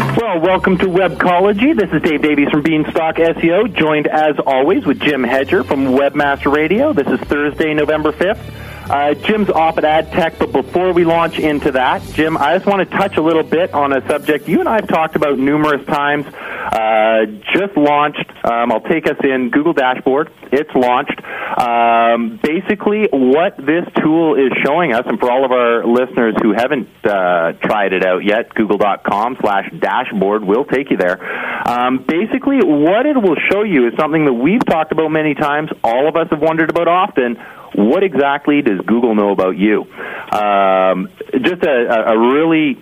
Well, welcome to Webcology. This is Dave Davies from Beanstalk SEO, joined as always with Jim Hedger from Webmaster Radio. This is Thursday, November 5th. Uh, Jim's off at Ad Tech, but before we launch into that, Jim, I just want to touch a little bit on a subject you and I have talked about numerous times. Uh, just launched. Um, I'll take us in Google Dashboard. It's launched. Um, basically, what this tool is showing us, and for all of our listeners who haven't uh, tried it out yet, google.com slash dashboard will take you there. Um, basically, what it will show you is something that we've talked about many times, all of us have wondered about often. What exactly does Google know about you? Um, just a, a really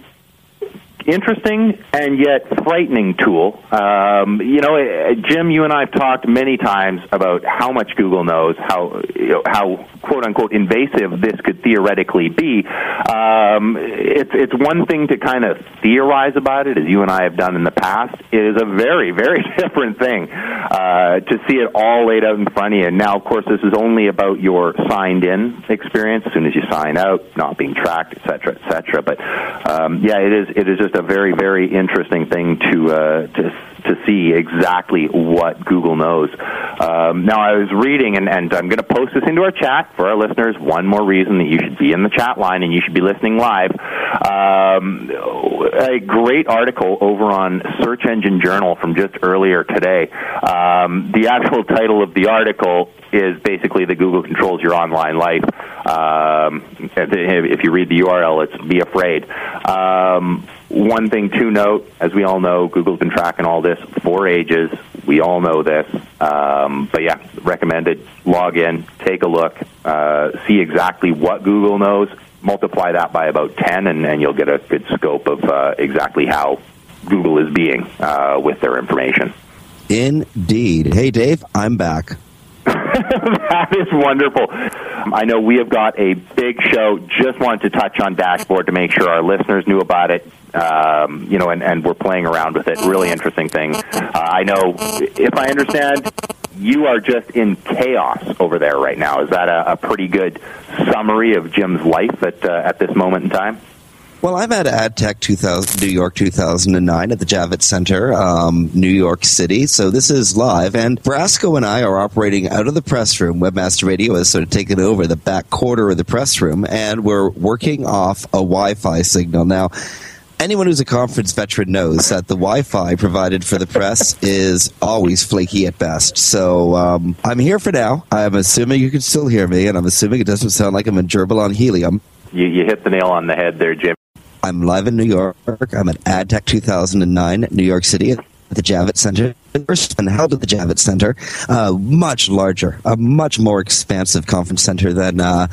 interesting and yet frightening tool. Um, you know, eh, Jim, you and I have talked many times about how much Google knows, how you know, how quote unquote invasive this could theoretically be. Um, it's it's one thing to kind of theorize about it, as you and I have done in the past. It is a very very different thing uh, to see it all laid out in front of you. Now, of course, this is only about your signed in experience. As soon as you sign out, not being tracked, et cetera, et cetera. But um, yeah, it is it is just a very, very interesting thing to uh, to to see exactly what Google knows. Um, now, I was reading, and, and I'm going to post this into our chat for our listeners. One more reason that you should be in the chat line and you should be listening live. Um, a great article over on Search Engine Journal from just earlier today. Um, the actual title of the article is basically that Google controls your online life. Um, if you read the URL, it's be afraid. Um, one thing to note, as we all know, Google's been tracking all this for ages. We all know this. Um, but yeah, recommended. Log in, take a look, uh, see exactly what Google knows, multiply that by about 10, and, and you'll get a good scope of uh, exactly how Google is being uh, with their information. Indeed. Hey, Dave, I'm back. That is wonderful. I know we have got a big show. Just wanted to touch on Dashboard to make sure our listeners knew about it. Um, you know, and, and we're playing around with it. Really interesting thing. Uh, I know, if I understand, you are just in chaos over there right now. Is that a, a pretty good summary of Jim's life at uh, at this moment in time? Well, I'm at AdTech 2000, New York 2009 at the Javits Center, um, New York City. So this is live, and Brasco and I are operating out of the press room. Webmaster Radio has sort of taken over the back quarter of the press room, and we're working off a Wi-Fi signal now. Anyone who's a conference veteran knows that the Wi-Fi provided for the press is always flaky at best. So um, I'm here for now. I'm assuming you can still hear me, and I'm assuming it doesn't sound like I'm in gerbil on helium. You, you hit the nail on the head there, Jim. I'm live in New York. I'm at AdTech 2009, New York City, the Javits Center. First been held at the Javits Center, uh, much larger, a much more expansive conference center than uh,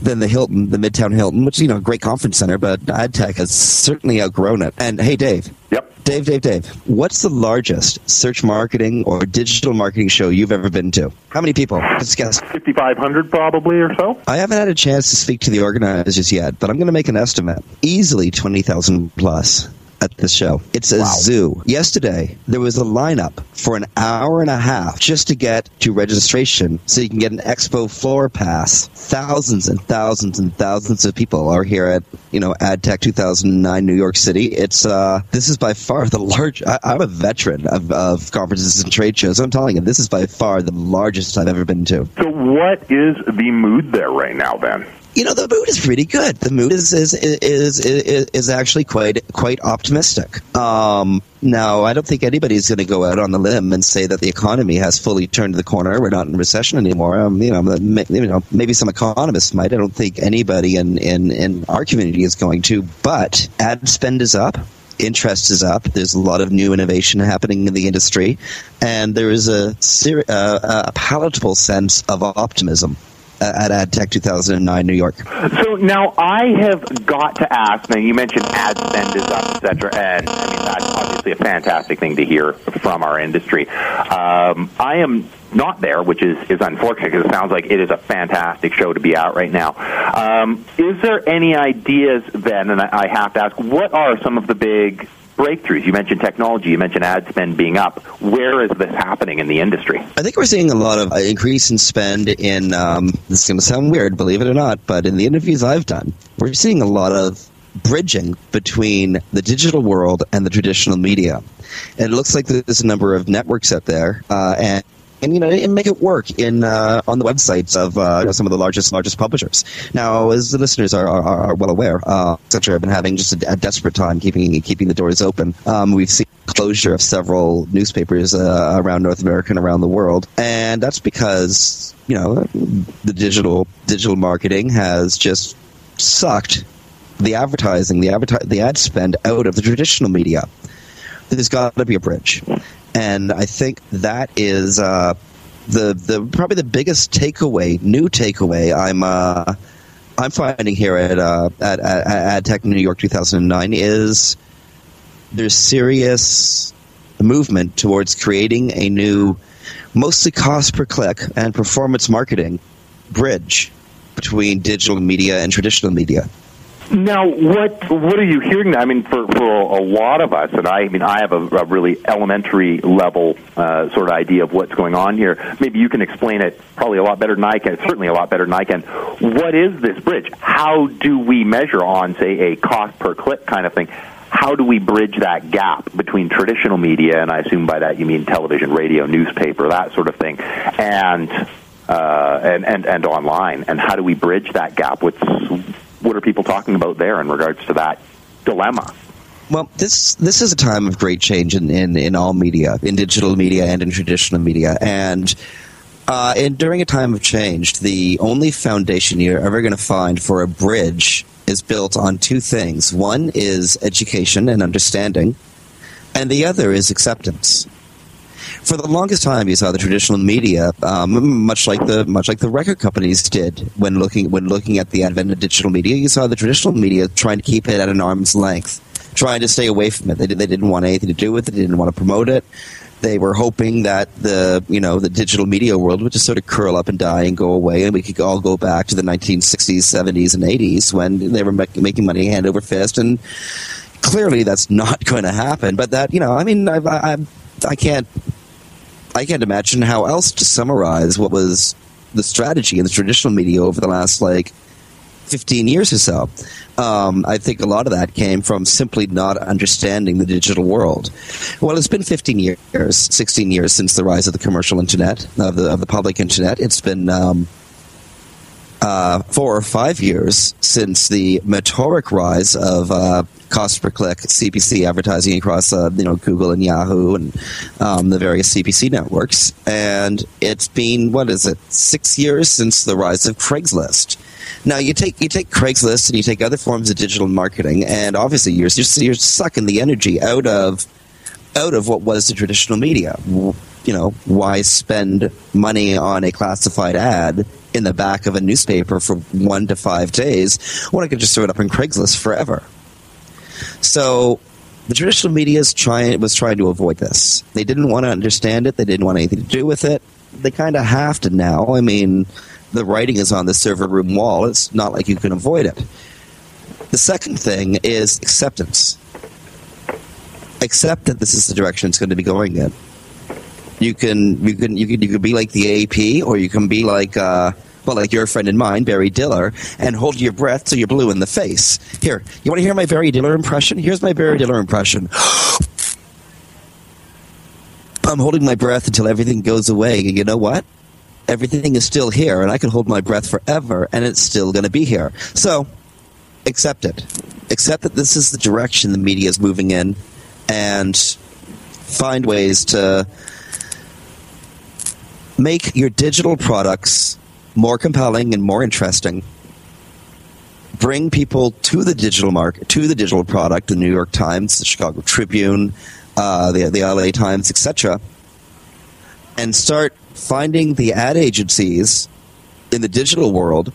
than the Hilton, the Midtown Hilton, which is you know a great conference center, but AdTech has certainly outgrown it. And hey, Dave. Yep. Dave, Dave, Dave. What's the largest search marketing or digital marketing show you've ever been to? How many people? Let's guess. 5,500 probably or so. I haven't had a chance to speak to the organizers yet, but I'm going to make an estimate. Easily 20,000 plus at the show. It's a Wow. zoo. Yesterday, there was a lineup for an hour and a half just to get to registration so you can get an expo floor pass. Thousands and thousands and thousands of people are here at, you know, AdTech 2009 New York City. It's, uh, this is by far the large, I, I'm a veteran of, of conferences and trade shows. I'm telling you, this is by far the largest I've ever been to. So, what is the mood there right now, then? You know, the mood is pretty good. The mood is is is is, is actually quite quite optimistic. Um, now, I don't think anybody's going to go out on the limb and say that the economy has fully turned the corner. We're not in recession anymore. Um, you know, you know, maybe some economists might. I don't think anybody in in in our community is going to. But ad spend is up interest is up. There's a lot of new innovation happening in the industry, and there is a, uh, a palatable sense of optimism at AdTech 2009 New York. So now I have got to ask. Now you mentioned ad spend is up, etc., and I mean that's obviously a fantastic thing to hear from our industry. Um, I am not there, which is is unfortunate because it sounds like it is a fantastic show to be out right now. Um, is there any ideas then? And I, I have to ask, what are some of the big breakthroughs? You mentioned technology. You mentioned ad spend being up. Where is this happening in the industry? I think we're seeing a lot of uh, increase in spend in. Um, this is going to sound weird, believe it or not, but in the interviews I've done, we're seeing a lot of bridging between the digital world and the traditional media. And it looks like there's a number of networks out there, uh, and and you know, and make it work in uh, on the websites of uh, you know, some of the largest largest publishers. Now, as the listeners are, are, are well aware, uh, etc. have been having just a, a desperate time keeping keeping the doors open. Um, we've seen closure of several newspapers uh, around North America and around the world, and that's because you know the digital digital marketing has just sucked the advertising, the adverti- the ad spend out of the traditional media. There's got to be a bridge, and I think that is uh, the the probably the biggest takeaway, new takeaway. I'm uh, I'm finding here at uh, at, at, AdTech New York 2009 is there's serious movement towards creating a new, mostly cost per click and performance marketing bridge between digital media and traditional media. Now, what what are you hearing? I mean, for, for a lot of us, and I, I mean, I have a, a really elementary level uh, sort of idea of what's going on here. Maybe you can explain it probably a lot better than I can. Certainly, a lot better than I can. What is this bridge? How do we measure on, say, a cost per click kind of thing? How do we bridge that gap between traditional media, and I assume by that you mean television, radio, newspaper, that sort of thing, and uh, and, and and online? And how do we bridge that gap? What's what are people talking about there in regards to that dilemma? Well, this this is a time of great change in, in, in all media, in digital media and in traditional media, and uh, and during a time of change, the only foundation you're ever going to find for a bridge is built on two things. One is education and understanding, and the other is acceptance. For the longest time, you saw the traditional media, um, much like the much like the record companies did when looking when looking at the advent of digital media. You saw the traditional media trying to keep it at an arm's length, trying to stay away from it. They, they didn't want anything to do with it. They didn't want to promote it. They were hoping that the you know the digital media world would just sort of curl up and die and go away, and we could all go back to the 1960s, 70s, and 80s when they were mak- making money hand over fist. And clearly, that's not going to happen. But that you know, I mean, I, I, I can't I can't imagine how else to summarize what was the strategy in the traditional media over the last like 15 years or so. Um, I think a lot of that came from simply not understanding the digital world. Well, it's been 15 years, 16 years since the rise of the commercial internet, of the, of the public internet. It's been um, uh, four or five years since the meteoric rise of uh, cost per click CPC advertising across uh, you know Google and Yahoo and um, the various CPC networks. And it's been what is it six years since the rise of Craigslist. Now you take you take Craigslist and you take other forms of digital marketing, and obviously you're you're, you're sucking the energy out of out of what was the traditional media. You know, why spend money on a classified ad in the back of a newspaper for one to five days when I could just throw it up in Craigslist forever? So the traditional media trying, was trying to avoid this. They didn't want to understand it. They didn't want anything to do with it. They kind of have to now. I mean, the writing is on the server room wall. It's not like you can avoid it. The second thing is acceptance. Accept that this is the direction it's going to be going in. You can you can you can you can be like the AP, or you can be like uh, well, like your friend and mine, Barry Diller, and hold your breath till you're blue in the face. Here, you want to hear my Barry Diller impression? Here's my Barry Diller impression. I'm holding my breath until everything goes away, you know what? Everything is still here, and I can hold my breath forever, and it's still going to be here. So, accept it. Accept that this is the direction the media is moving in, and find ways to make your digital products more compelling and more interesting. Bring people to the digital market, to the digital product, the New York Times, the Chicago Tribune, uh, the, the LA Times, etc., and start finding the ad agencies in the digital world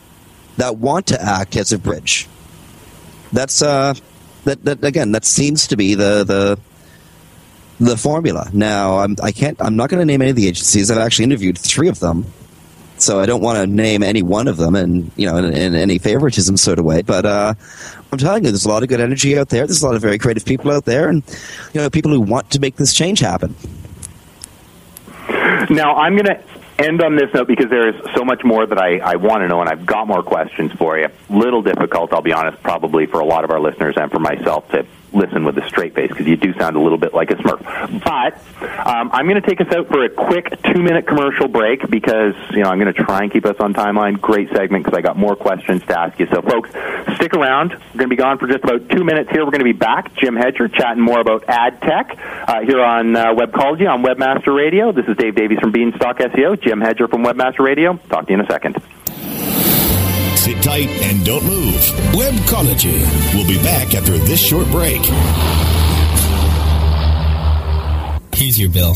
that want to act as a bridge. That's uh, that, that again. That seems to be the the the formula. Now, I'm, I can't. I'm not going to name any of the agencies. I've actually interviewed three of them, so I don't want to name any one of them, and you know, in, in any favoritism sort of way. But uh, I'm telling you, there's a lot of good energy out there. There's a lot of very creative people out there, and you know, people who want to make this change happen. Now, I'm going to end on this note because there is so much more that I, I want to know, and I've got more questions for you. Little difficult, I'll be honest, probably for a lot of our listeners and for myself to listen with a straight face because you do sound a little bit like a smurf. But um, I'm going to take us out for a quick two minute commercial break because you know I'm going to try and keep us on timeline. Great segment because I got more questions to ask you. So folks, stick around. We're going to be gone for just about two minutes here. We're going to be back. Jim Hedger chatting more about ad tech uh, here on uh, Webcology on Webmaster Radio. This is Dave Davies from Beanstalk SEO. Jim Hedger from Webmaster Radio. Talk to you in a second. Sit tight and don't move. Webcology. We'll be back after this short break. Here's your bill.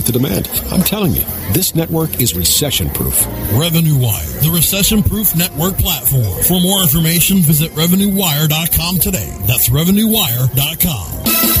the demand. I'm telling you, this network is recession proof. Revenue Wire, the recession proof network platform. For more information, visit RevenueWire.com today. That's RevenueWire.com.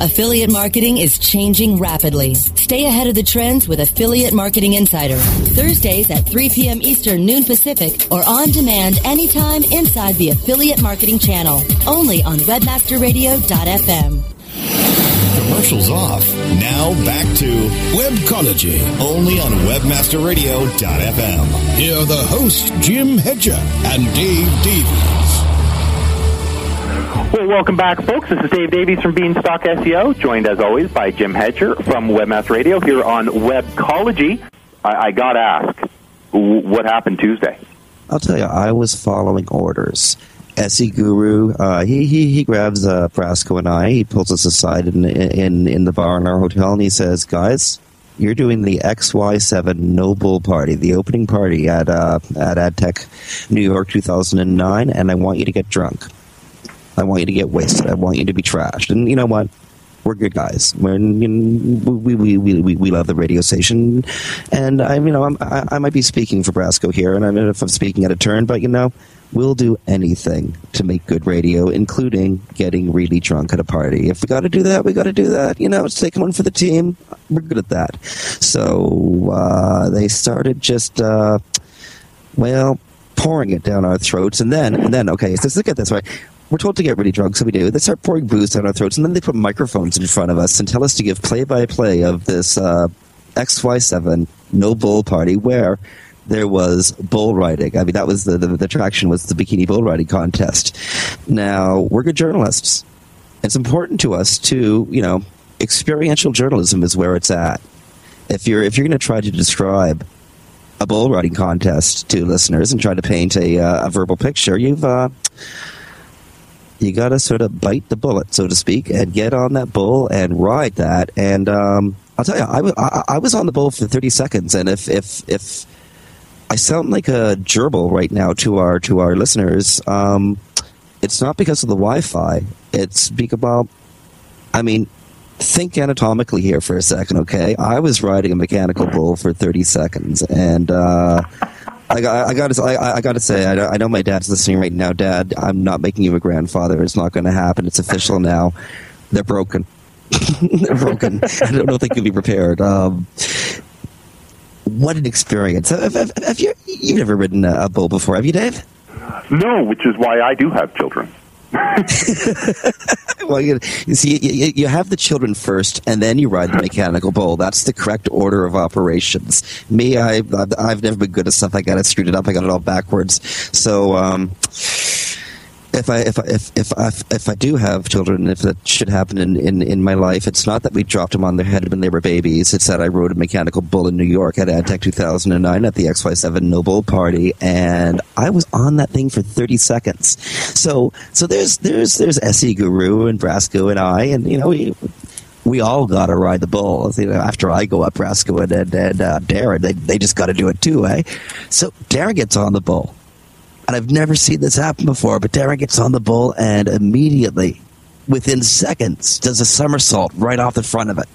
Affiliate marketing is changing rapidly. Stay ahead of the trends with Affiliate Marketing Insider. Thursdays at 3 p.m. Eastern, noon Pacific, or on demand anytime inside the Affiliate Marketing channel. Only on WebmasterRadio.fm. Commercials off. Now back to Webcology, only on WebmasterRadio.fm. Here are the hosts, Jim Hedger and Dave Davies. Well, welcome back, folks. This is Dave Davies from Beanstalk SEO, joined as always by Jim Hedger from Webmaster Radio here on Webcology. I, I got to ask, what happened Tuesday? I'll tell you, I was following orders. SE Guru, uh, he, he he grabs uh, Brasco and I. He pulls us aside in, in in the bar in our hotel, and he says, "Guys, you're doing the XY7 No Bull Party, the opening party at uh, at AdTech New York 2009, and I want you to get drunk. I want you to get wasted. I want you to be trashed. And you know what? We're good guys. We're, you know, we, we, we, we, we love the radio station, and I you know I'm, I, I might be speaking for Brasco here, and I don't know if I'm speaking at a turn, but you know we'll do anything to make good radio, including getting really drunk at a party. If we got to do that, we got to do that. You know, it's taking one for the team. We're good at that. So uh, they started just, uh, well, pouring it down our throats, and then, and then, okay, so look at this, right? We're told to get really drunk, so we do. They start pouring booze down our throats, and then they put microphones in front of us and tell us to give play-by-play of this uh, XY7 No Bull Party, where there was bull riding. I mean, that was the, the, the attraction was the bikini bull riding contest. Now, we're good journalists. It's important to us to, you know, experiential journalism is where it's at. If you're if you're going to try to describe a bull riding contest to listeners and try to paint a, uh, a verbal picture, you've uh, you got to sort of bite the bullet, so to speak, and get on that bull and ride that. And um, I'll tell you, I, w- I, I was on the bull for thirty seconds, and if if if I sound like a gerbil right now to our to our listeners. Um, it's not because of the Wi-Fi. It's because, I mean, think anatomically here for a second, okay? I was riding a mechanical bull for thirty seconds, and uh, I I got to I, I got to say I, I know my dad's listening right now. Dad, I'm not making you a grandfather. It's not going to happen. It's official now. They're broken. They're broken. I don't know if they can be repaired. Um, what an experience! Have, have, have you you've never ridden a, a bull before, have you, Dave? No, which is why I do have children. well, you, you see, you, you, have the children first, and then you ride the mechanical bull. That's the correct order of operations. Me, I, I've, I've never been good at stuff. I got it screwed it up. I got it all backwards. So, um, if I if I, if if I, if I do have children, if that should happen in, in, in my life, it's not that we dropped them on their head when they were babies. It's that I rode a mechanical bull in New York at AdTech 2009 at the XY7 No Bull Party, and I was on that thing for 30 seconds. So so there's there's there's SE Guru and Brasco and I, and you know we we all got to ride the bull. You know, after I go up, Brasco and, and, and uh, Darren, they, they just got to do it too, eh? So Darren gets on the bull and I've never seen this happen before, but Darren gets on the bull and immediately, within seconds, does a somersault right off the front of it.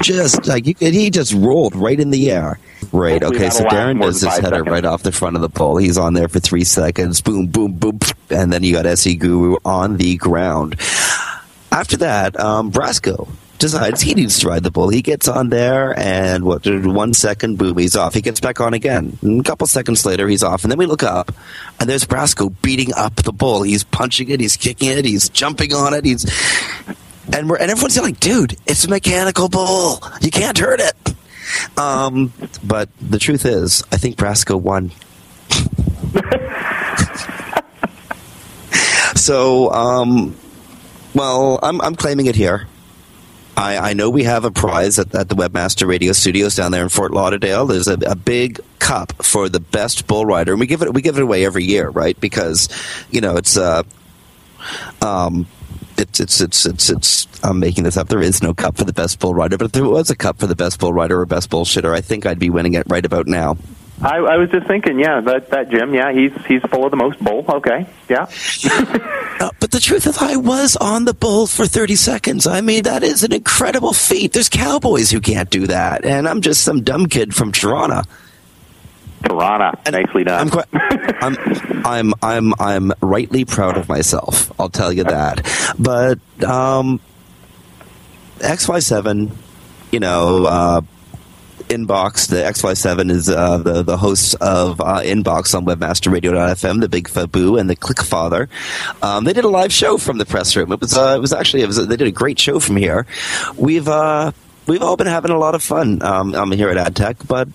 Just like you, he just rolled right in the air. Right. Okay. So Darren does his header right off the front of the bull. He's on there for three seconds. Boom, boom, boom, and then you got SE Guru on the ground. After that, um, Brasco decides he needs to ride the bull. He gets on there, and what? One second, boom, he's off. He gets back on again. And a couple seconds later, he's off, and then we look up, and there's Brasco beating up the bull. He's punching it, he's kicking it, he's jumping on it, he's and we're and everyone's like, dude, it's a mechanical bull. You can't hurt it. Um, but the truth is, I think Brasco won. so, um, well, I'm I'm claiming it here. I, I, know we have a prize at, at, the Webmaster Radio Studios down there in Fort Lauderdale. There's a, a, big cup for the best bull rider, and we give it we give it away every year, right? Because you know it's uh, um, it's it's it's it's it's. I'm making this up. There is no cup for the best bull rider, but if there was a cup for the best bull rider or best bullshitter, I think I'd be winning it right about now. I, I was just thinking, yeah, that that Jim, yeah, he's he's full of the most bull. Okay, yeah. uh, but the truth is, I was on the bull for thirty seconds. I mean, that is an incredible feat. There's cowboys who can't do that, and I'm just some dumb kid from Toronto. Toronto, nicely done. I'm, quite, I'm, I'm, I'm, I'm rightly proud of myself. I'll tell you that. But um, XY7, you know. Uh, Inbox, the XY7 is uh, the the host of uh, Inbox on WebmasterRadio.fm, the Big Fabu and the Click Father. Um, they did a live show from the press room. It was uh, it was actually it was, they did a great show from here. We've uh, we've all been having a lot of fun um, um, here at AdTech, but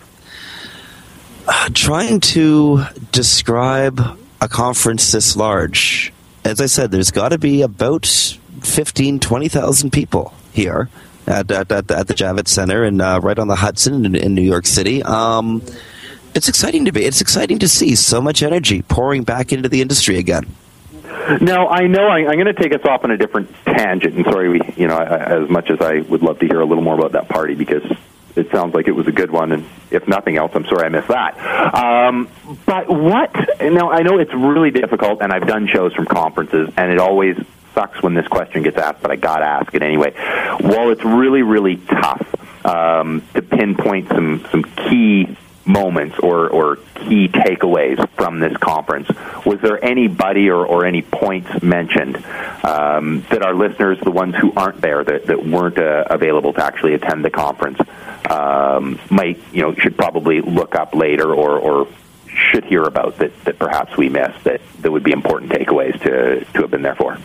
uh, trying to describe a conference this large as I said, there's got to be about 15, 20,000 people here at, at, at, at the Javits Center and uh, right on the Hudson in, in New York City. Um, it's exciting to be. It's exciting to see so much energy pouring back into the industry again. Now, I know I, I'm going to take us off on a different tangent, and sorry, we, you know, I, as much as I would love to hear a little more about that party because it sounds like it was a good one, and if nothing else, I'm sorry I missed that. Um, but what? Now, I know it's really difficult, and I've done shows from conferences, and it always sucks when this question gets asked, but I got to ask it anyway. While it's really, really tough um, to pinpoint some some key moments or, or key takeaways from this conference. Was there anybody or, or any points mentioned um, that our listeners, the ones who aren't there, that, that weren't uh, available to actually attend the conference, um, might, you know, should probably look up later or, or should hear about that, that perhaps we missed that, that would be important takeaways to, to have been there for?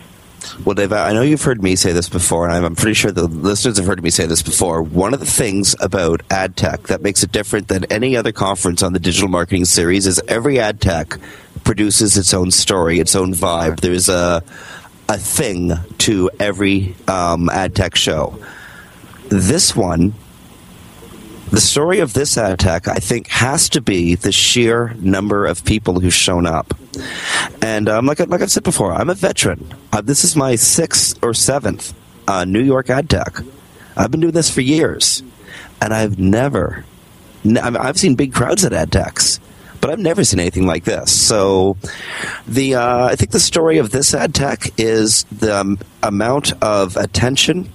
Well, Dave, I know you've heard me say this before, and I'm pretty sure the listeners have heard me say this before. One of the things about ad tech that makes it different than any other conference on the digital marketing series is every ad tech produces its own story, its own vibe. There's a a thing to every um, ad tech show. This one the story of this ad tech, I think, has to be the sheer number of people who've shown up. And um, like, like I've said before, I'm a veteran. Uh, this is my sixth or seventh uh, New York ad tech. I've been doing this for years, and I've never. N- I've seen big crowds at ad techs, but I've never seen anything like this. So, the uh, I think the story of this ad tech is the um, amount of attention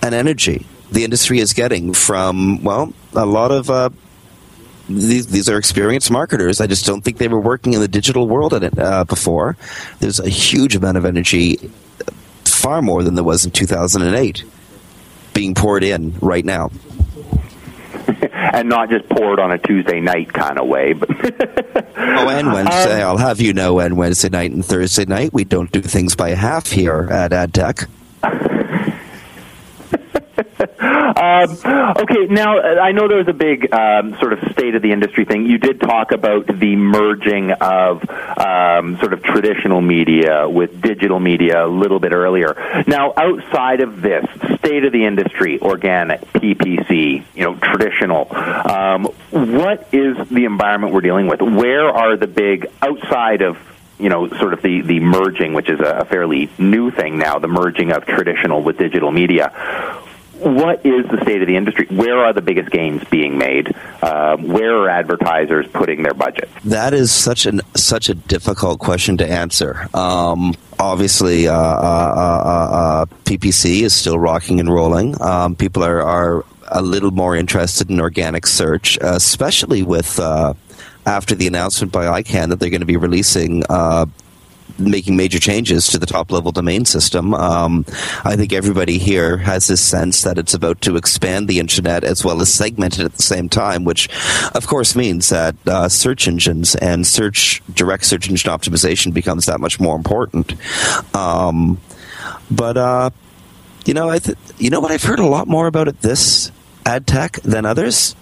and energy the industry is getting from, well, a lot of. Uh, these, these are experienced marketers. I just don't think they were working in the digital world it, uh, before. There's a huge amount of energy, far more than there was in 2008, being poured in right now. and not just poured on a Tuesday night kind of way. But oh, and Wednesday, um, I'll have you know, and Wednesday night and Thursday night, we don't do things by half here at AdTech. Um, okay, now I know there was a big um, sort of state of the industry thing. You did talk about the merging of um, sort of traditional media with digital media a little bit earlier. Now, outside of this state of the industry, organic, PPC, you know, traditional, um, what is the environment we're dealing with? Where are the big outside of you know, sort of the, the merging, which is a, fairly new thing now, the merging of traditional with digital media what is the state of the industry? Where are the biggest gains being made? Uh, where are advertisers putting their budget? That is such an such a difficult question to answer. Um, obviously, uh, uh, uh, uh PPC is still rocking and rolling. Um, people are, are a little more interested in organic search, especially with uh, after the announcement by ICANN that they're going to be releasing uh, making major changes to the top level domain system. Um, I think everybody here has this sense that it's about to expand the internet as well as segment it at the same time, which of course means that uh, search engines and search direct search engine optimization becomes that much more important. Um, but uh, you know, I th- you know what I've heard a lot more about it this ad tech than others.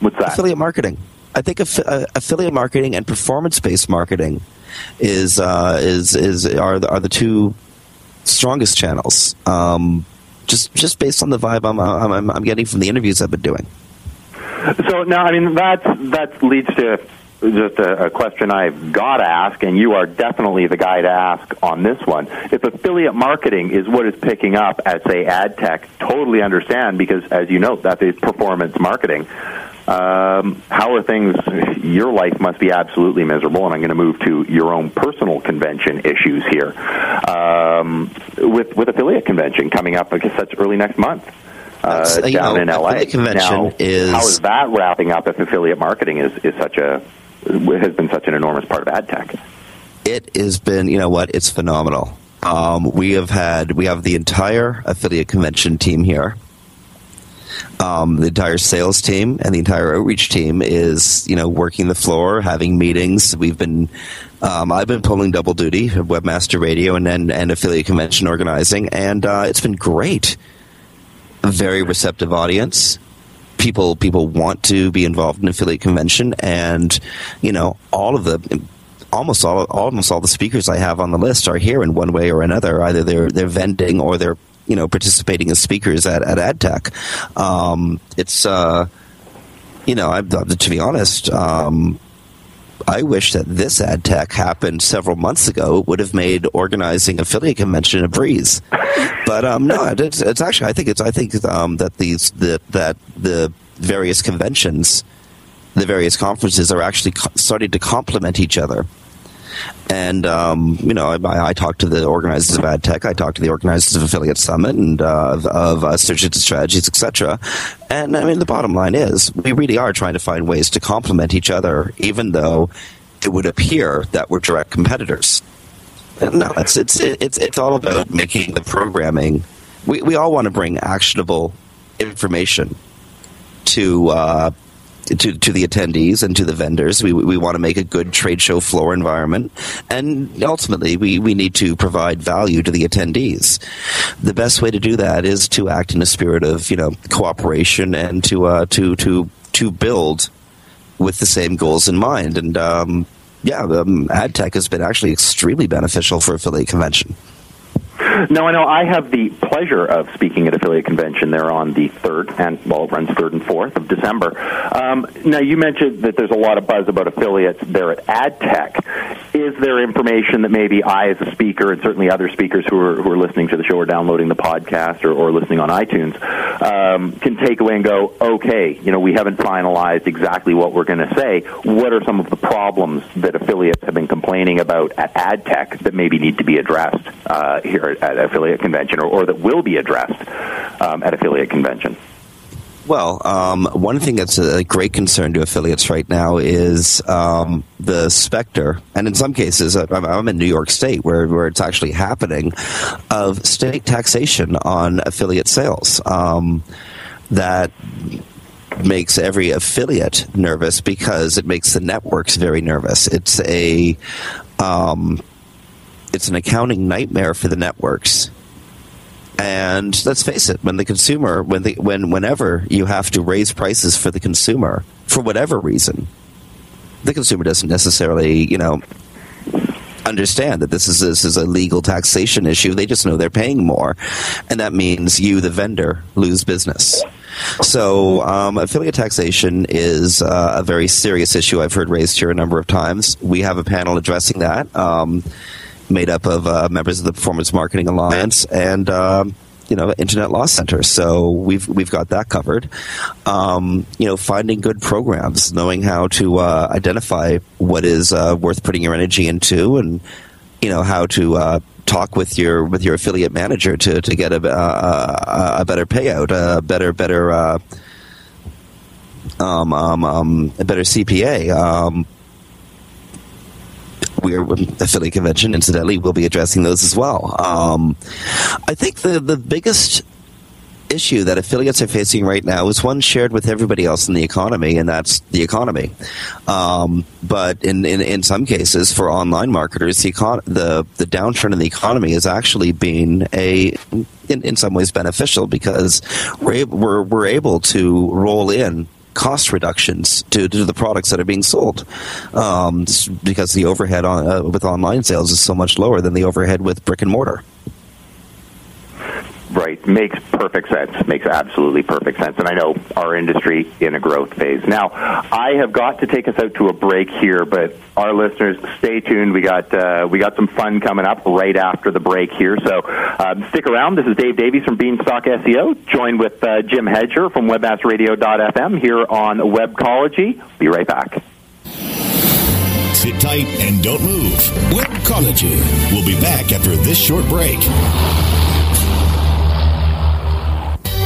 What's that? Affiliate marketing. I think aff- uh, affiliate marketing and performance based marketing is uh, is is are the, are the two strongest channels. Um, just just based on the vibe I'm, I'm I'm getting from the interviews I've been doing. So now, I mean, that that leads to just a, a, question I've got to ask, and you are definitely the guy to ask on this one. If affiliate marketing is what is picking up at, say, ad tech, totally understand because, as you know, that is performance marketing. Um, how are things? Your life must be absolutely miserable, and I'm going to move to your own personal convention issues here. Um, with with affiliate convention coming up, I guess that's early next month. Uh, down know, in LA. Convention now, is how is that wrapping up? If affiliate marketing is, is such a has been such an enormous part of ad tech. It has been, you know what? It's phenomenal. Um, we have had we have the entire affiliate convention team here. Um, the entire sales team and the entire outreach team is, you know, working the floor, having meetings. We've been, um, I've been pulling double duty, webmaster radio and and, and affiliate convention organizing, and uh, it's been great. A very receptive audience people people want to be involved in affiliate convention, and you know all of the almost all almost all the speakers I have on the list are here in one way or another. Either they're they're vending or they're you know participating as speakers at at AdTech. Um, it's uh, you know I, to be honest. Um, I wish that this ad tech happened several months ago. It would have made organizing affiliate convention a breeze. But um, no, it's, it's, actually I think it's I think um, that these the, that the various conventions, the various conferences are actually co- starting to complement each other. And um, you know, I, I talked to the organizers of AdTech, I talked to the organizers of Affiliate Summit and uh, of, of uh, Strategies, Strategies, etc. And I mean, the bottom line is, we really are trying to find ways to complement each other, even though it would appear that we're direct competitors. No, it's it's it's it's all about making the programming. We we all want to bring actionable information to uh, to, to the attendees and to the vendors. We, we want to make a good trade show floor environment. And ultimately, we, we need to provide value to the attendees. The best way to do that is to act in a spirit of, you know, cooperation and to, uh, to, to, to build with the same goals in mind. And, um, yeah, um, AdTech has been actually extremely beneficial for affiliate convention. No, I know. I have the pleasure of speaking at affiliate convention there on the third and well, it runs third and fourth of December. Um, now, you mentioned that there's a lot of buzz about affiliates there at AdTech. Is there information that maybe I, as a speaker, and certainly other speakers who are who are listening to the show or downloading the podcast or, or listening on iTunes, um, can take away and go, okay, you know, we haven't finalized exactly what we're going to say. What are some of the problems that affiliates have been complaining about at AdTech that maybe need to be addressed uh, here at affiliate convention, or, or that will be addressed um, at affiliate convention? Well, um, one thing that's a great concern to affiliates right now is um, the specter, and in some cases, I'm, I'm, in New York State where, where it's actually happening, of state taxation on affiliate sales. Um, that makes every affiliate nervous because it makes the networks very nervous. It's a um, it's an accounting nightmare for the networks. And let's face it, when the consumer, when the, when whenever you have to raise prices for the consumer for whatever reason, the consumer doesn't necessarily, you know, understand that this is this is a legal taxation issue. They just know they're paying more, and that means you, the vendor, lose business. So, um, affiliate taxation is uh, a very serious issue. I've heard raised here a number of times. We have a panel addressing that. Um, made up of uh, members of the Performance Marketing Alliance and um, you know Internet Law Center. So we've we've got that covered. Um, you know, finding good programs, knowing how to uh, identify what is uh, worth putting your energy into, and you know how to. Uh, talk with your with your affiliate manager to, to get a, a, a better payout, a better better uh, um, um, um, a better CPA. We're affiliate convention. Incidentally, we'll be addressing those as well. Um, I think the the biggest issue that affiliates are facing right now is one shared with everybody else in the economy, and that's the economy. Um, but in, in, in some cases, for online marketers, the, econ- the the downturn in the economy has actually been a in, in some ways beneficial because we're, we're we're able to roll in cost reductions to, to the products that are being sold um, because the overhead on, uh, with online sales is so much lower than the overhead with brick and mortar. Right. Makes perfect sense. Makes absolutely perfect sense. And I know our industry in a growth phase. Now, I have got to take us out to a break here, but our listeners, stay tuned. We got uh, we got some fun coming up right after the break here. So um, stick around. This is Dave Davies from Beanstalk SEO, joined with uh, Jim Hedger from WebmasterRadio.fm here on Webcology. Be right back. Sit tight and don't move. Webcology. We'll be back after this short break.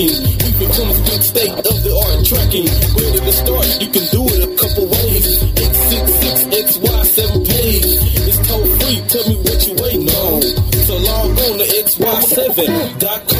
lacking. We become a state of the art tracking. Where did it start? You can do it a couple ways. X six six X Y seven page. It's toll free. Tell me what you waiting on. So log on to XY7.com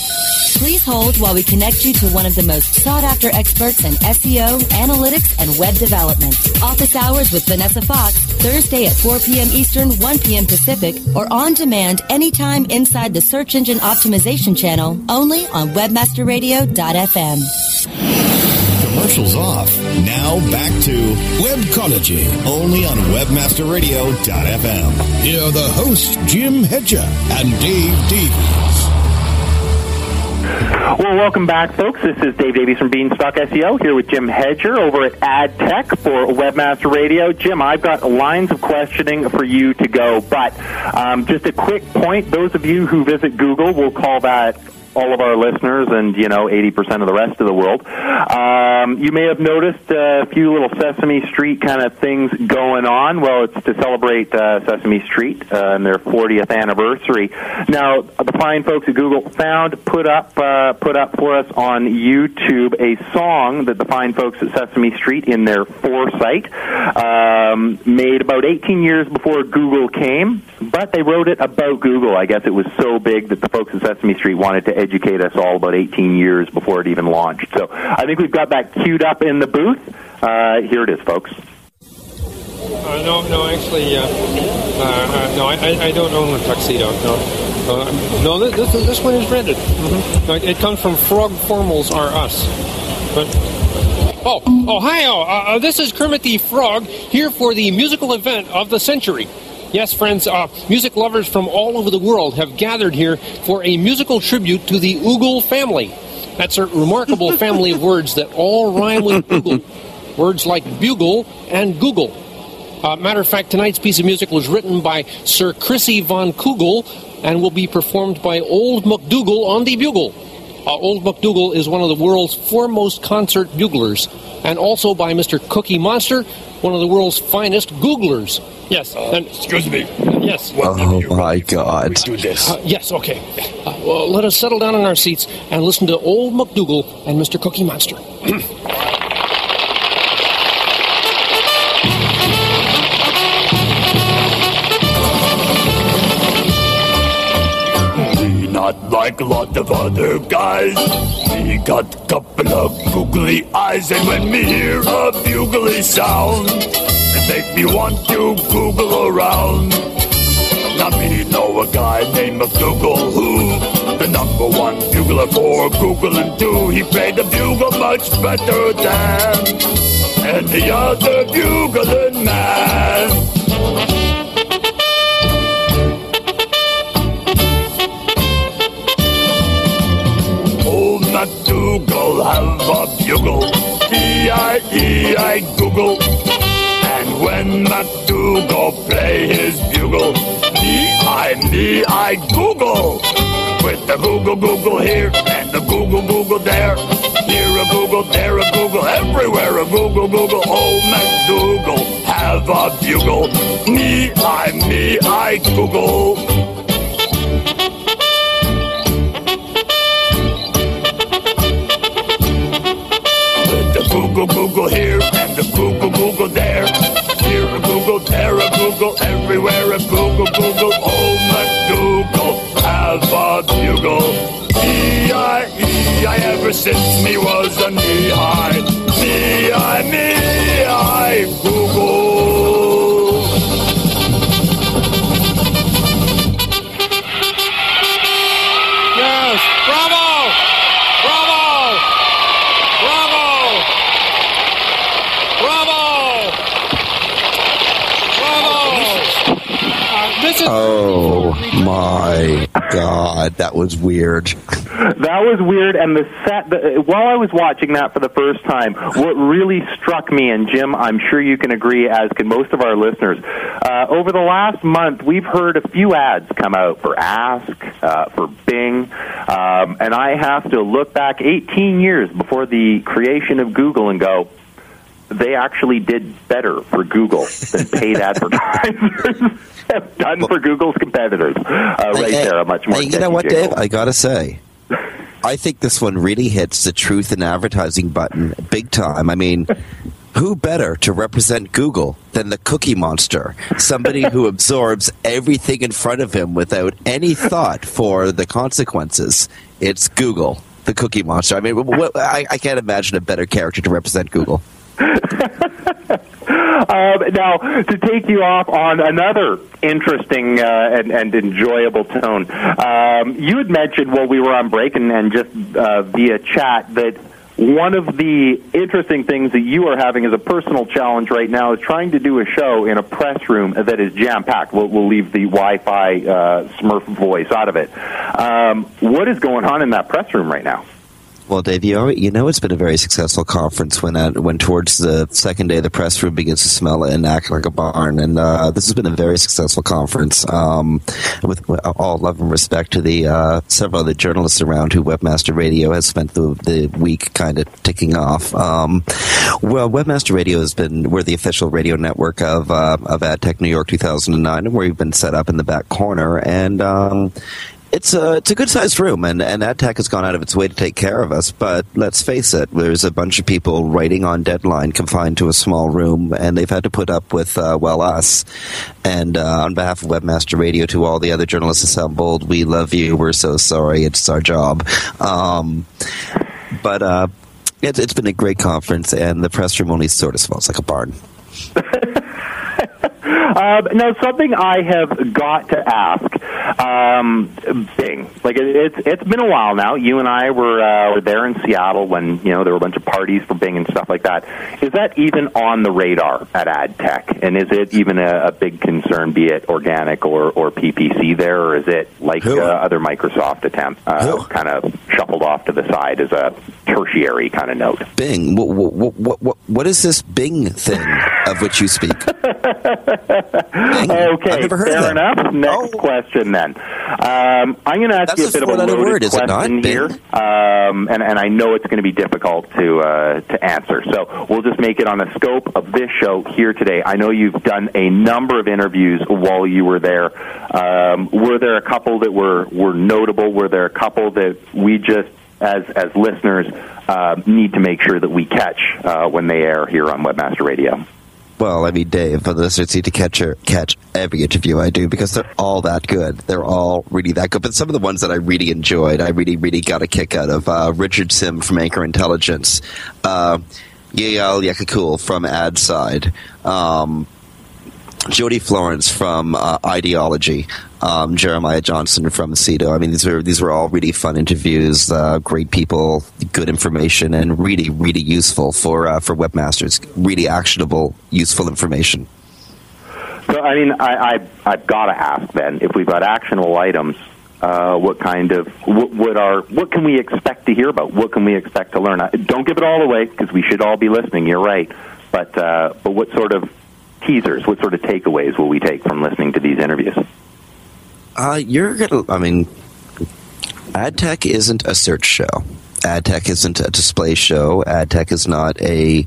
Please hold while we connect you to one of the most sought after experts in SEO, analytics, and web development. Office hours with Vanessa Fox, Thursday at 4 p.m. Eastern, 1 p.m. Pacific, or on demand anytime inside the search engine optimization channel, only on webmasterradio.fm. Commercials off. Now back to Webcology, only on WebmasterRadio.fm. Here are the hosts, Jim Hedger and Dave Davies. Well, welcome back, folks. This is Dave Davies from Beanstalk SEO here with Jim Hedger over at AdTech for Webmaster Radio. Jim, I've got lines of questioning for you to go, but um, just a quick point. Those of you who visit Google will call that all of our listeners and you know 80% of the rest of the world. Um, you may have noticed a few little Sesame Street kind of things going on. Well, it's to celebrate uh, Sesame Street uh, and their 40th anniversary. Now, the fine folks at Google found put up uh, put up for us on YouTube a song that the fine folks at Sesame Street in their foresight um, made about 18 years before Google came, but they wrote it about Google. I guess it was so big that the folks at Sesame Street wanted to educate us all about 18 years before it even launched. So I think we've got that queued up in the booth. Uh, here it is, folks. Uh, no, no, actually, uh, uh, no, I, I don't own a tuxedo. No, uh, no, this, this this one is rented. Mm-hmm. It comes from Frog Formals R Us. But oh, Ohio! oh, uh, this is Kermit the Frog here for the musical event of the century. Yes, friends, uh, music lovers from all over the world have gathered here for a musical tribute to the Oogle family. That's a remarkable family of words that all rhyme with Google. Words like bugle and Google. Uh, matter of fact, tonight's piece of music was written by Sir Chrissy von Kugel and will be performed by Old MacDougall on the bugle. Uh, Old MacDougall is one of the world's foremost concert buglers, and also by Mr. Cookie Monster, one of the world's finest Googlers. Yes. and, excuse me. Yes. Oh my God! We Do this. Uh, yes, okay. Uh, well, let us settle down in our seats and listen to Old MacDougall and Mr. Cookie Monster. like a lot of other guys. He got a couple of googly eyes, and when we hear a bugly sound, it make me want to Google around. Now me know a guy named McDougal who, the number one bugler for Google and do, he played the bugle much better than any other bugling man. MacDougal have a bugle, E-I-E-I Google. And when MacDougal play his bugle, me-I, me-I Google. With the Google Google here and the Google Google there. Here a Google, there a Google, everywhere a Google Google. Oh, Old MacDougal have a bugle, me-I, me-I Google. Google there. Here a Google, there a Google, everywhere a Google, Google. Oh, McDougal, have a bugle. E-I-E-I ever since me was a knee-high. Oh my god, that was weird. That was weird, and the set. The, while I was watching that for the first time, what really struck me, and Jim, I'm sure you can agree, as can most of our listeners, uh, over the last month, we've heard a few ads come out for Ask, uh, for Bing, um, and I have to look back 18 years before the creation of Google and go. They actually did better for Google than paid advertisers have done for Google's competitors. Uh, right there, a much more. you know what. Dave? I gotta say, I think this one really hits the truth in advertising button big time. I mean, who better to represent Google than the Cookie Monster? Somebody who absorbs everything in front of him without any thought for the consequences. It's Google, the Cookie Monster. I mean, what, I, I can't imagine a better character to represent Google. Um, now, to take you off on another interesting uh, and, and enjoyable tone, um, you had mentioned while we were on break and, and just uh, via chat that one of the interesting things that you are having as a personal challenge right now is trying to do a show in a press room that is jam packed. We'll, we'll leave the Wi-Fi uh, Smurf voice out of it. Um, what is going on in that press room right now? Well, Dave, you, already, you know it's been a very successful conference when uh, when towards the second day the press room begins to smell and act like a barn, and uh, this has been a very successful conference. Um, with, with all love and respect to the uh, several other journalists around who Webmaster Radio has spent the, the week kind of ticking off. Um, well, Webmaster Radio has been we're the official radio network of uh, of AdTech New York 2009, and we've been set up in the back corner and. Um, it's a it's a good sized room, and and AdTech has gone out of its way to take care of us. But let's face it, there's a bunch of people writing on deadline, confined to a small room, and they've had to put up with uh, well us. And uh, on behalf of Webmaster Radio, to all the other journalists assembled, we love you. We're so sorry. It's our job. Um, but uh, it's it's been a great conference, and the press room only sort of smells like a barn. Um, now, something I have got to ask, um, Bing. Like it, it's it's been a while now. You and I were uh, were there in Seattle when you know there were a bunch of parties for Bing and stuff like that. Is that even on the radar at AdTech? And is it even a, a big concern, be it organic or or PPC there, or is it like uh, other Microsoft attempts, uh, kind of shuffled off to the side as a tertiary kind of note? Bing, what what what what, what is this Bing thing of which you speak? Okay, never heard fair enough. Next question then. Um, I'm going to ask That's you a a bit of a loaded word, is it question not, here, um, and, and I know it's going to be difficult to uh, to answer. So we'll just make it on the scope of this show here today. I know you've done a number of interviews while you were there. Um, were there a couple that were were notable? Were there a couple that we just as as listeners uh, need to make sure that we catch uh, when they air here on Webmaster Radio? Well, I mean, Dave, the listeners need to catch catch every interview I do because they're all that good. They're all really that good. But some of the ones that I really enjoyed, I really, really got a kick out of. Uh, Richard Sim from Anchor Intelligence, uh, Yael Yakakul from AdSide, um, Jody Florence from uh, Ideology, um, Jeremiah Johnson from CETO. I mean, these were these were all really fun interviews. Uh, great people, good information, and really, really useful for uh, for webmasters. Really actionable, useful information. So, I mean, I, I, I've got to ask then if we've got actionable items. Uh, what kind of what, what are what can we expect to hear about? What can we expect to learn? Uh, Don't give it all away because we should all be listening. You're right, but uh, but what sort of teasers, what sort of takeaways will we take from listening to these interviews? Uh, you're gonna. I mean, AdTech isn't a search show. AdTech isn't a display show. AdTech is not a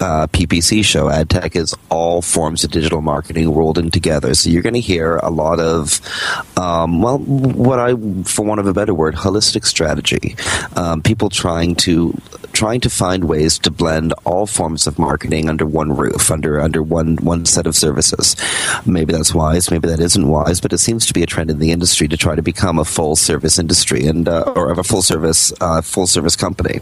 uh, PPC show. AdTech is all forms of digital marketing rolled in together. So you're going to hear a lot of, um, well, what I, for want of a better word, holistic strategy. Um, people trying to trying to find ways to blend all forms of marketing under one roof, under under one one set of services. Maybe that's wise, maybe that isn't wise, but it seems to be a trend in the industry to try to become a full service industry and uh, or a full service uh, full service company.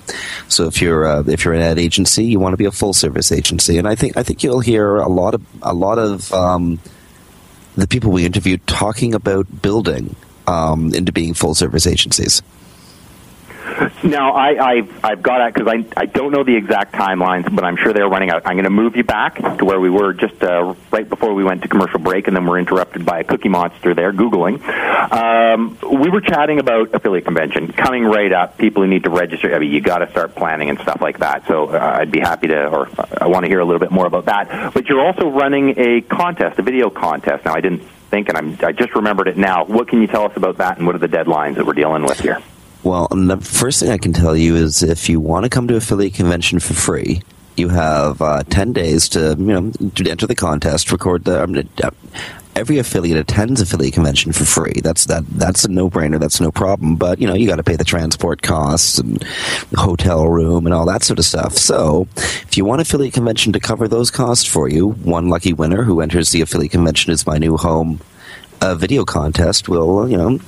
So if you're uh, if you're an ad agency, you want to be a full service agency, and I think I think you'll hear a lot of a lot of um, the people we interviewed talking about building um, into being full service agencies. Now, I, I've, I've got it because I, I don't know the exact timelines, but I'm sure they're running out. I'm going to move you back to where we were just uh, right before we went to commercial break, and then we're interrupted by a cookie monster there, Googling. Um, we were chatting about affiliate convention coming right up, people who need to register. I mean, you got to start planning and stuff like that. So uh, I'd be happy to, or I want to hear a little bit more about that. But you're also running a contest, a video contest. Now, I didn't think, and I'm, I just remembered it now. What can you tell us about that, and what are the deadlines that we're dealing with here? Well, the first thing I can tell you is if you want to come to affiliate convention for free, you have uh, 10 days to you know to enter the contest record the um, uh, every affiliate attends affiliate convention for free. That's that that's a no-brainer that's no problem but you know you got to pay the transport costs and hotel room and all that sort of stuff. So if you want affiliate convention to cover those costs for you one lucky winner who enters the affiliate convention is my new home uh, video contest will you know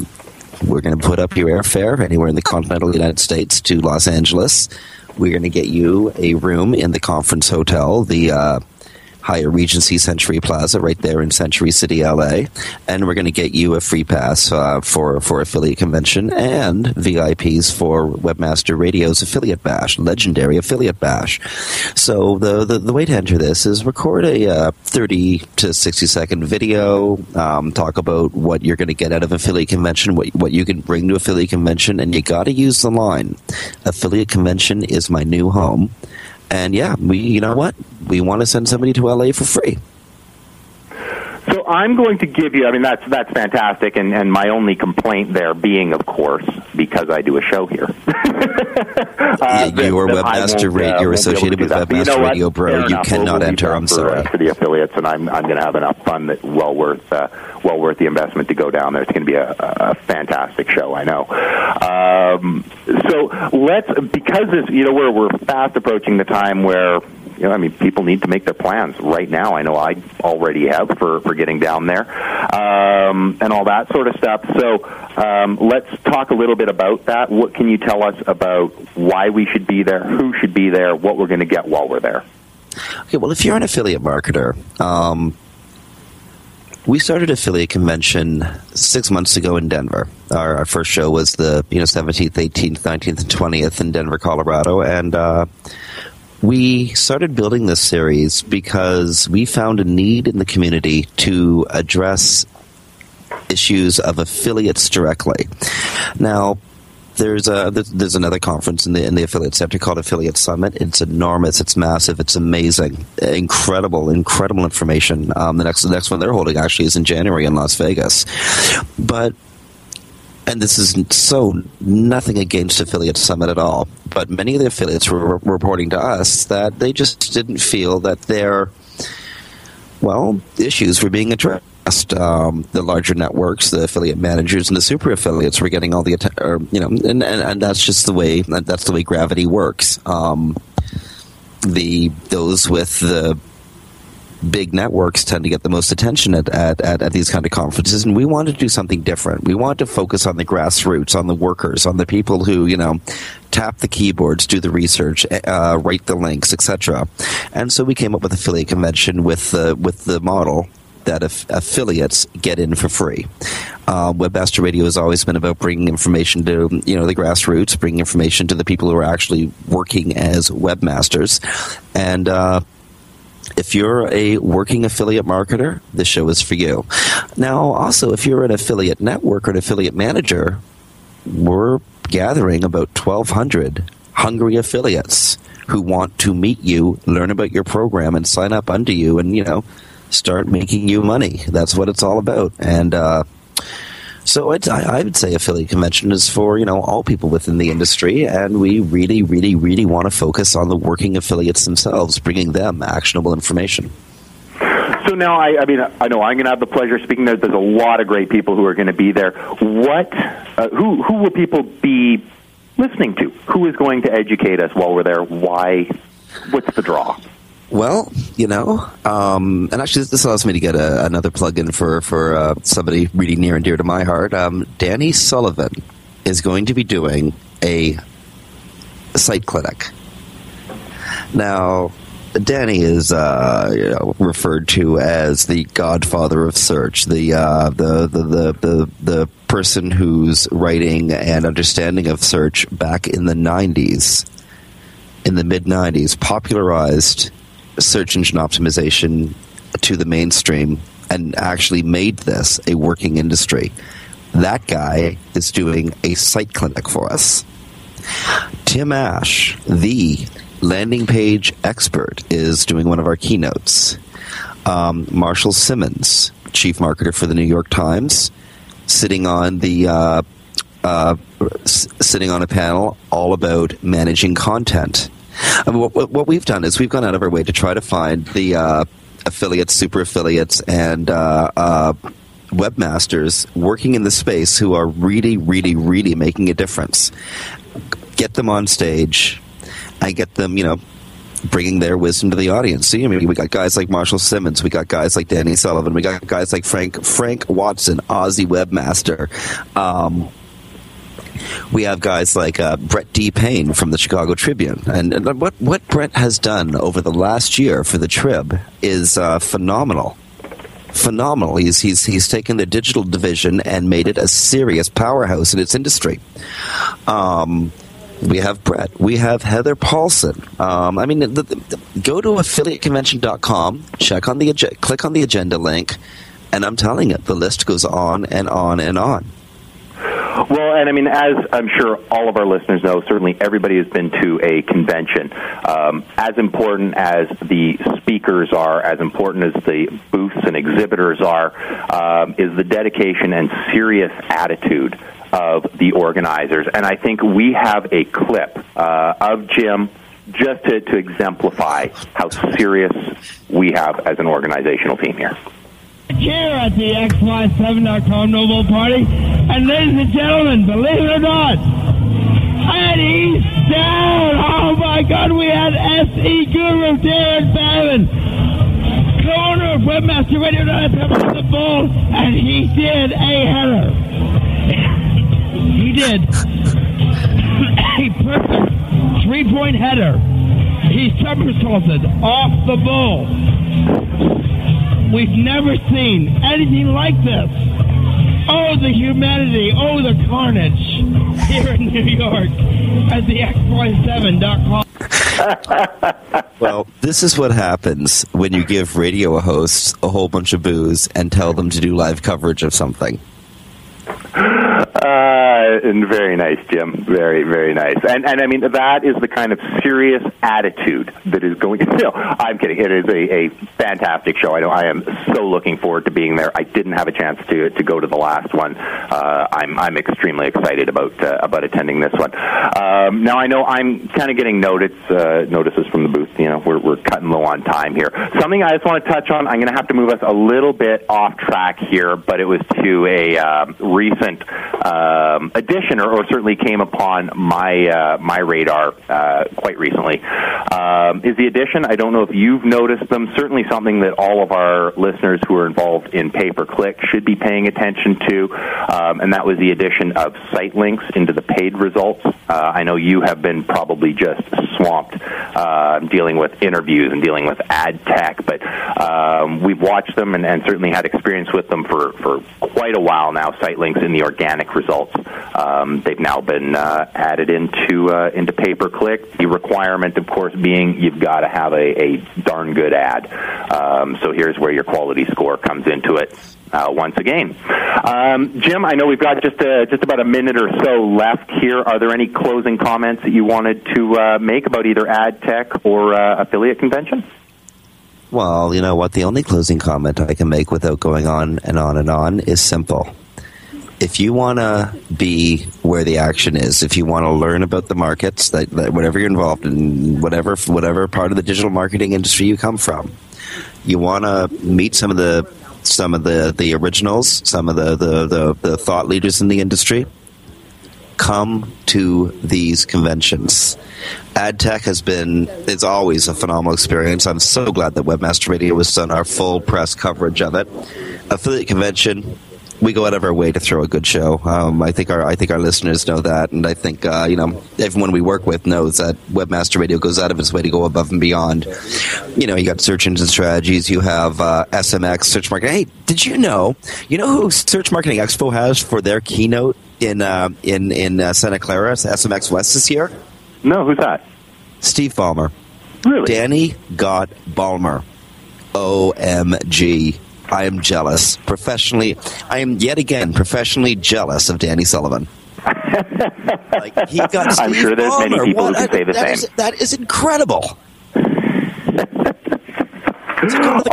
we're going to put up your airfare anywhere in the continental United States to Los Angeles. We're going to get you a room in the conference hotel, the uh, Hyatt Regency Century Plaza, right there in Century City, LA. And we're going to get you a free pass uh, for for affiliate convention and VIPs for Webmaster Radio's affiliate bash, legendary affiliate bash. So the the, the way to enter this is record a uh, thirty to sixty second video, um, talk about what you're going to get out of affiliate convention, what what you can bring to affiliate convention, and you got to use the line, "Affiliate convention is my new home." And yeah, we you know what? We want to send somebody to LA for free. I'm going to give you. I mean, that's that's fantastic, and and my only complaint there being, of course, because I do a show here. uh, you are Webmaster. Uh, you're associated with Webmaster you know Radio, bro. You cannot we'll enter. I'm for, sorry. Uh, for the affiliates, and I'm I'm going to have enough fun that well worth uh, well worth the investment to go down there. It's going to be a, a fantastic show. I know. Um, so let's because this, you know we're we're fast approaching the time where you know, I mean, people need to make their plans right now. I know I already have for, for getting down there um, and all that sort of stuff. So um, let's talk a little bit about that. What can you tell us about why we should be there, who should be there, what we're going to get while we're there? Okay, well, if you're an affiliate marketer, um, we started affiliate convention six months ago in Denver. Our, our, first show was the you know 17th, 18th, 19th, and 20th in Denver, Colorado, and uh, we started building this series because we found a need in the community to address issues of affiliates directly. Now, there's a there's another conference in the in the affiliate sector called Affiliate Summit. It's enormous. It's massive. It's amazing. Incredible, incredible information. Um, the next the next one they're holding actually is in January in Las Vegas. But and this is so nothing against Affiliate Summit at all, but many of the affiliates were re- reporting to us that they just didn't feel that their well issues were being addressed. Um, the larger networks, the affiliate managers, and the super affiliates were getting all the attention. You know, and, and, and that's just the way that's the way gravity works. Um, the those with the big networks tend to get the most attention at, at, at, at, these kind of conferences, and we wanted to do something different. We wanted to focus on the grassroots, on the workers, on the people who, you know, tap the keyboards, do the research, uh, write the links, etc. And so we came up with affiliate convention with the with the model that aff- affiliates get in for free. Uh, Webmaster Radio has always been about bringing information to you know the grassroots, bringing information to the people who are actually working as webmasters, and. Uh, if you're a working affiliate marketer, this show is for you. Now, also, if you're an affiliate network or an affiliate manager, we're gathering about 1,200 hungry affiliates who want to meet you, learn about your program, and sign up under you, and you know, start making you money. That's what it's all about. And uh, so I'd, I would say affiliate convention is for you know all people within the industry, and we really, really, really want to focus on the working affiliates themselves, bringing them actionable information. So now, I, I mean, I know I'm going to have the pleasure of speaking there. There's a lot of great people who are going to be there. What, uh, who, who will people be listening to? Who is going to educate us while we're there? Why? What's the draw? Well, you know, um, and actually, this allows me to get a, another plug-in for for uh, somebody really near and dear to my heart. Um, Danny Sullivan is going to be doing a site clinic. Now, Danny is uh, you know, referred to as the godfather of search, the, uh, the, the, the, the, the person whose writing and understanding of search back in the 90s, in the mid 90s, popularized search engine optimization to the mainstream and actually made this a working industry. That guy is doing a site clinic for us. Tim Ash, the landing page expert, is doing one of our keynotes. Um, Marshall Simmonds, chief marketer for the New York Times, sitting on the uh, uh, sitting on a panel all about managing content. I mean, what, what, we've done is we've gone out of our way to try to find the uh, affiliates, super affiliates, and uh, uh, webmasters working in the space who are really, really, really making a difference. Get them on stage I get them, you know, bringing their wisdom to the audience. See, I mean, we got guys like Marshall Simmonds, we got guys like Danny Sullivan, we got guys like Frank Frank Watson, Aussie webmaster. Um, we have guys like uh, Brent D. Payne from the Chicago Tribune, and, and what what Brent has done over the last year for the Trib is uh, phenomenal. Phenomenal. He's he's he's taken the digital division and made it a serious powerhouse in its industry. Um, we have Brent. We have Heather Paulson. Um, I mean, the, the, go to affiliateconvention.com, check on the click on the agenda link, and I'm telling you, the list goes on and on and on. Well, and I mean, as I'm sure all of our listeners know, certainly everybody has been to a convention. Um, as important as the speakers are, as important as the booths and exhibitors are, um, is the dedication and serious attitude of the organizers. And I think we have a clip uh, of Jim just to, to exemplify how serious we have as an organizational team here here at the XY7.com Noble Party. And ladies and gentlemen, believe it or not, Eddie's down. Oh my God, we had SE Guru Darren Fallon, co-owner of Webmaster Radio on the ball, and he did a header. He did a perfect three-point header. He somersaulted off the ball. We've never seen anything like this. Oh, the humanity. Oh, the carnage here in New York at the X.7.com. well, this is what happens when you give radio hosts a whole bunch of booze and tell them to do live coverage of something. Uh, and very nice, Jim. Very, very nice. And and I mean that is the kind of serious attitude that is going. You know, I'm kidding. It is a, a fantastic show. I know. I am so looking forward to being there. I didn't have a chance to to go to the last one. Uh, I'm I'm extremely excited about uh, about attending this one. Um, now I know I'm kind of getting notice uh, notices from the booth. You know, we're we're cutting low on time here. Something I just want to touch on. I'm going to have to move us a little bit off track here, but it was to a um, recent um, addition, or, or, certainly came upon my uh, my radar uh, quite recently. Um, is the addition? I don't know if you've noticed them. Certainly, something that all of our listeners who are involved in pay per click should be paying attention to, um, and that was the addition of site links into the paid results. Uh, I know you have been probably just swamped uh, dealing with interviews and dealing with ad tech, but um, we've watched them and, and certainly had experience with them for for quite a while now. Site links in the organic results. Um, they've now been uh, added into uh, into pay per click. The requirement, of course, being you've got to have a, a darn good ad. Um, so here's where your quality score comes into it. Uh, once again, um, Jim. I know we've got just a, just about a minute or so left here. Are there any closing comments that you wanted to uh, make about either ad tech or uh, affiliate convention? Well, you know what? The only closing comment I can make without going on and on and on is simple if you want to be where the action is, if you want to learn about the markets, that, that, whatever you're involved in, whatever whatever part of the digital marketing industry you come from, you want to meet some of the some of the, the originals, some of the, the, the, the thought leaders in the industry. come to these conventions. AdTech has been, it's always a phenomenal experience. I'm so glad that Webmaster Radio has done our full press coverage of it. Affiliate convention, we go out of our way to throw a good show. Um, I think our I think our listeners know that, and I think uh, you know everyone we work with knows that Webmaster Radio goes out of its way to go above and beyond. You know, you got search engine strategies, you have uh, SMX search marketing. Hey, did you know? You know who Search Marketing Expo has for their keynote in uh, in in uh, Santa Clara, SMX West this year? No, who's that? Steve Ballmer. Really? Danny got Ballmer. OMG. I am jealous. Professionally, I am yet again professionally jealous of Danny Sullivan. like he got Steve I'm sure there's Ballmer. many people What who can say the that same. is- that is incredible.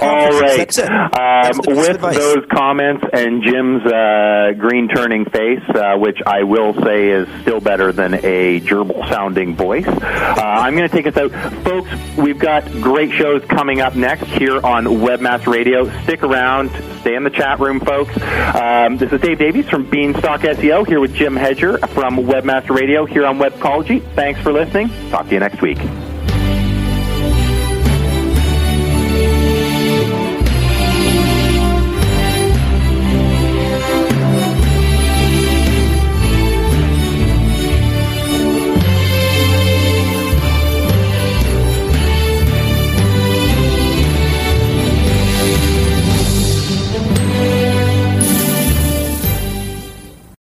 All right. Um, That's the piece of with advice. those comments and Jim's uh, green turning face, uh, which I will say is still better than a gerbil sounding voice, uh, I'm going to take us out. Folks, we've got great shows coming up next here on Webmaster Radio. Stick around. Stay in the chat room, folks. Um, this is Dave Davies from Beanstalk SEO here with Jim Hedger from Webmaster Radio here on Webcology. Thanks for listening. Talk to you next week.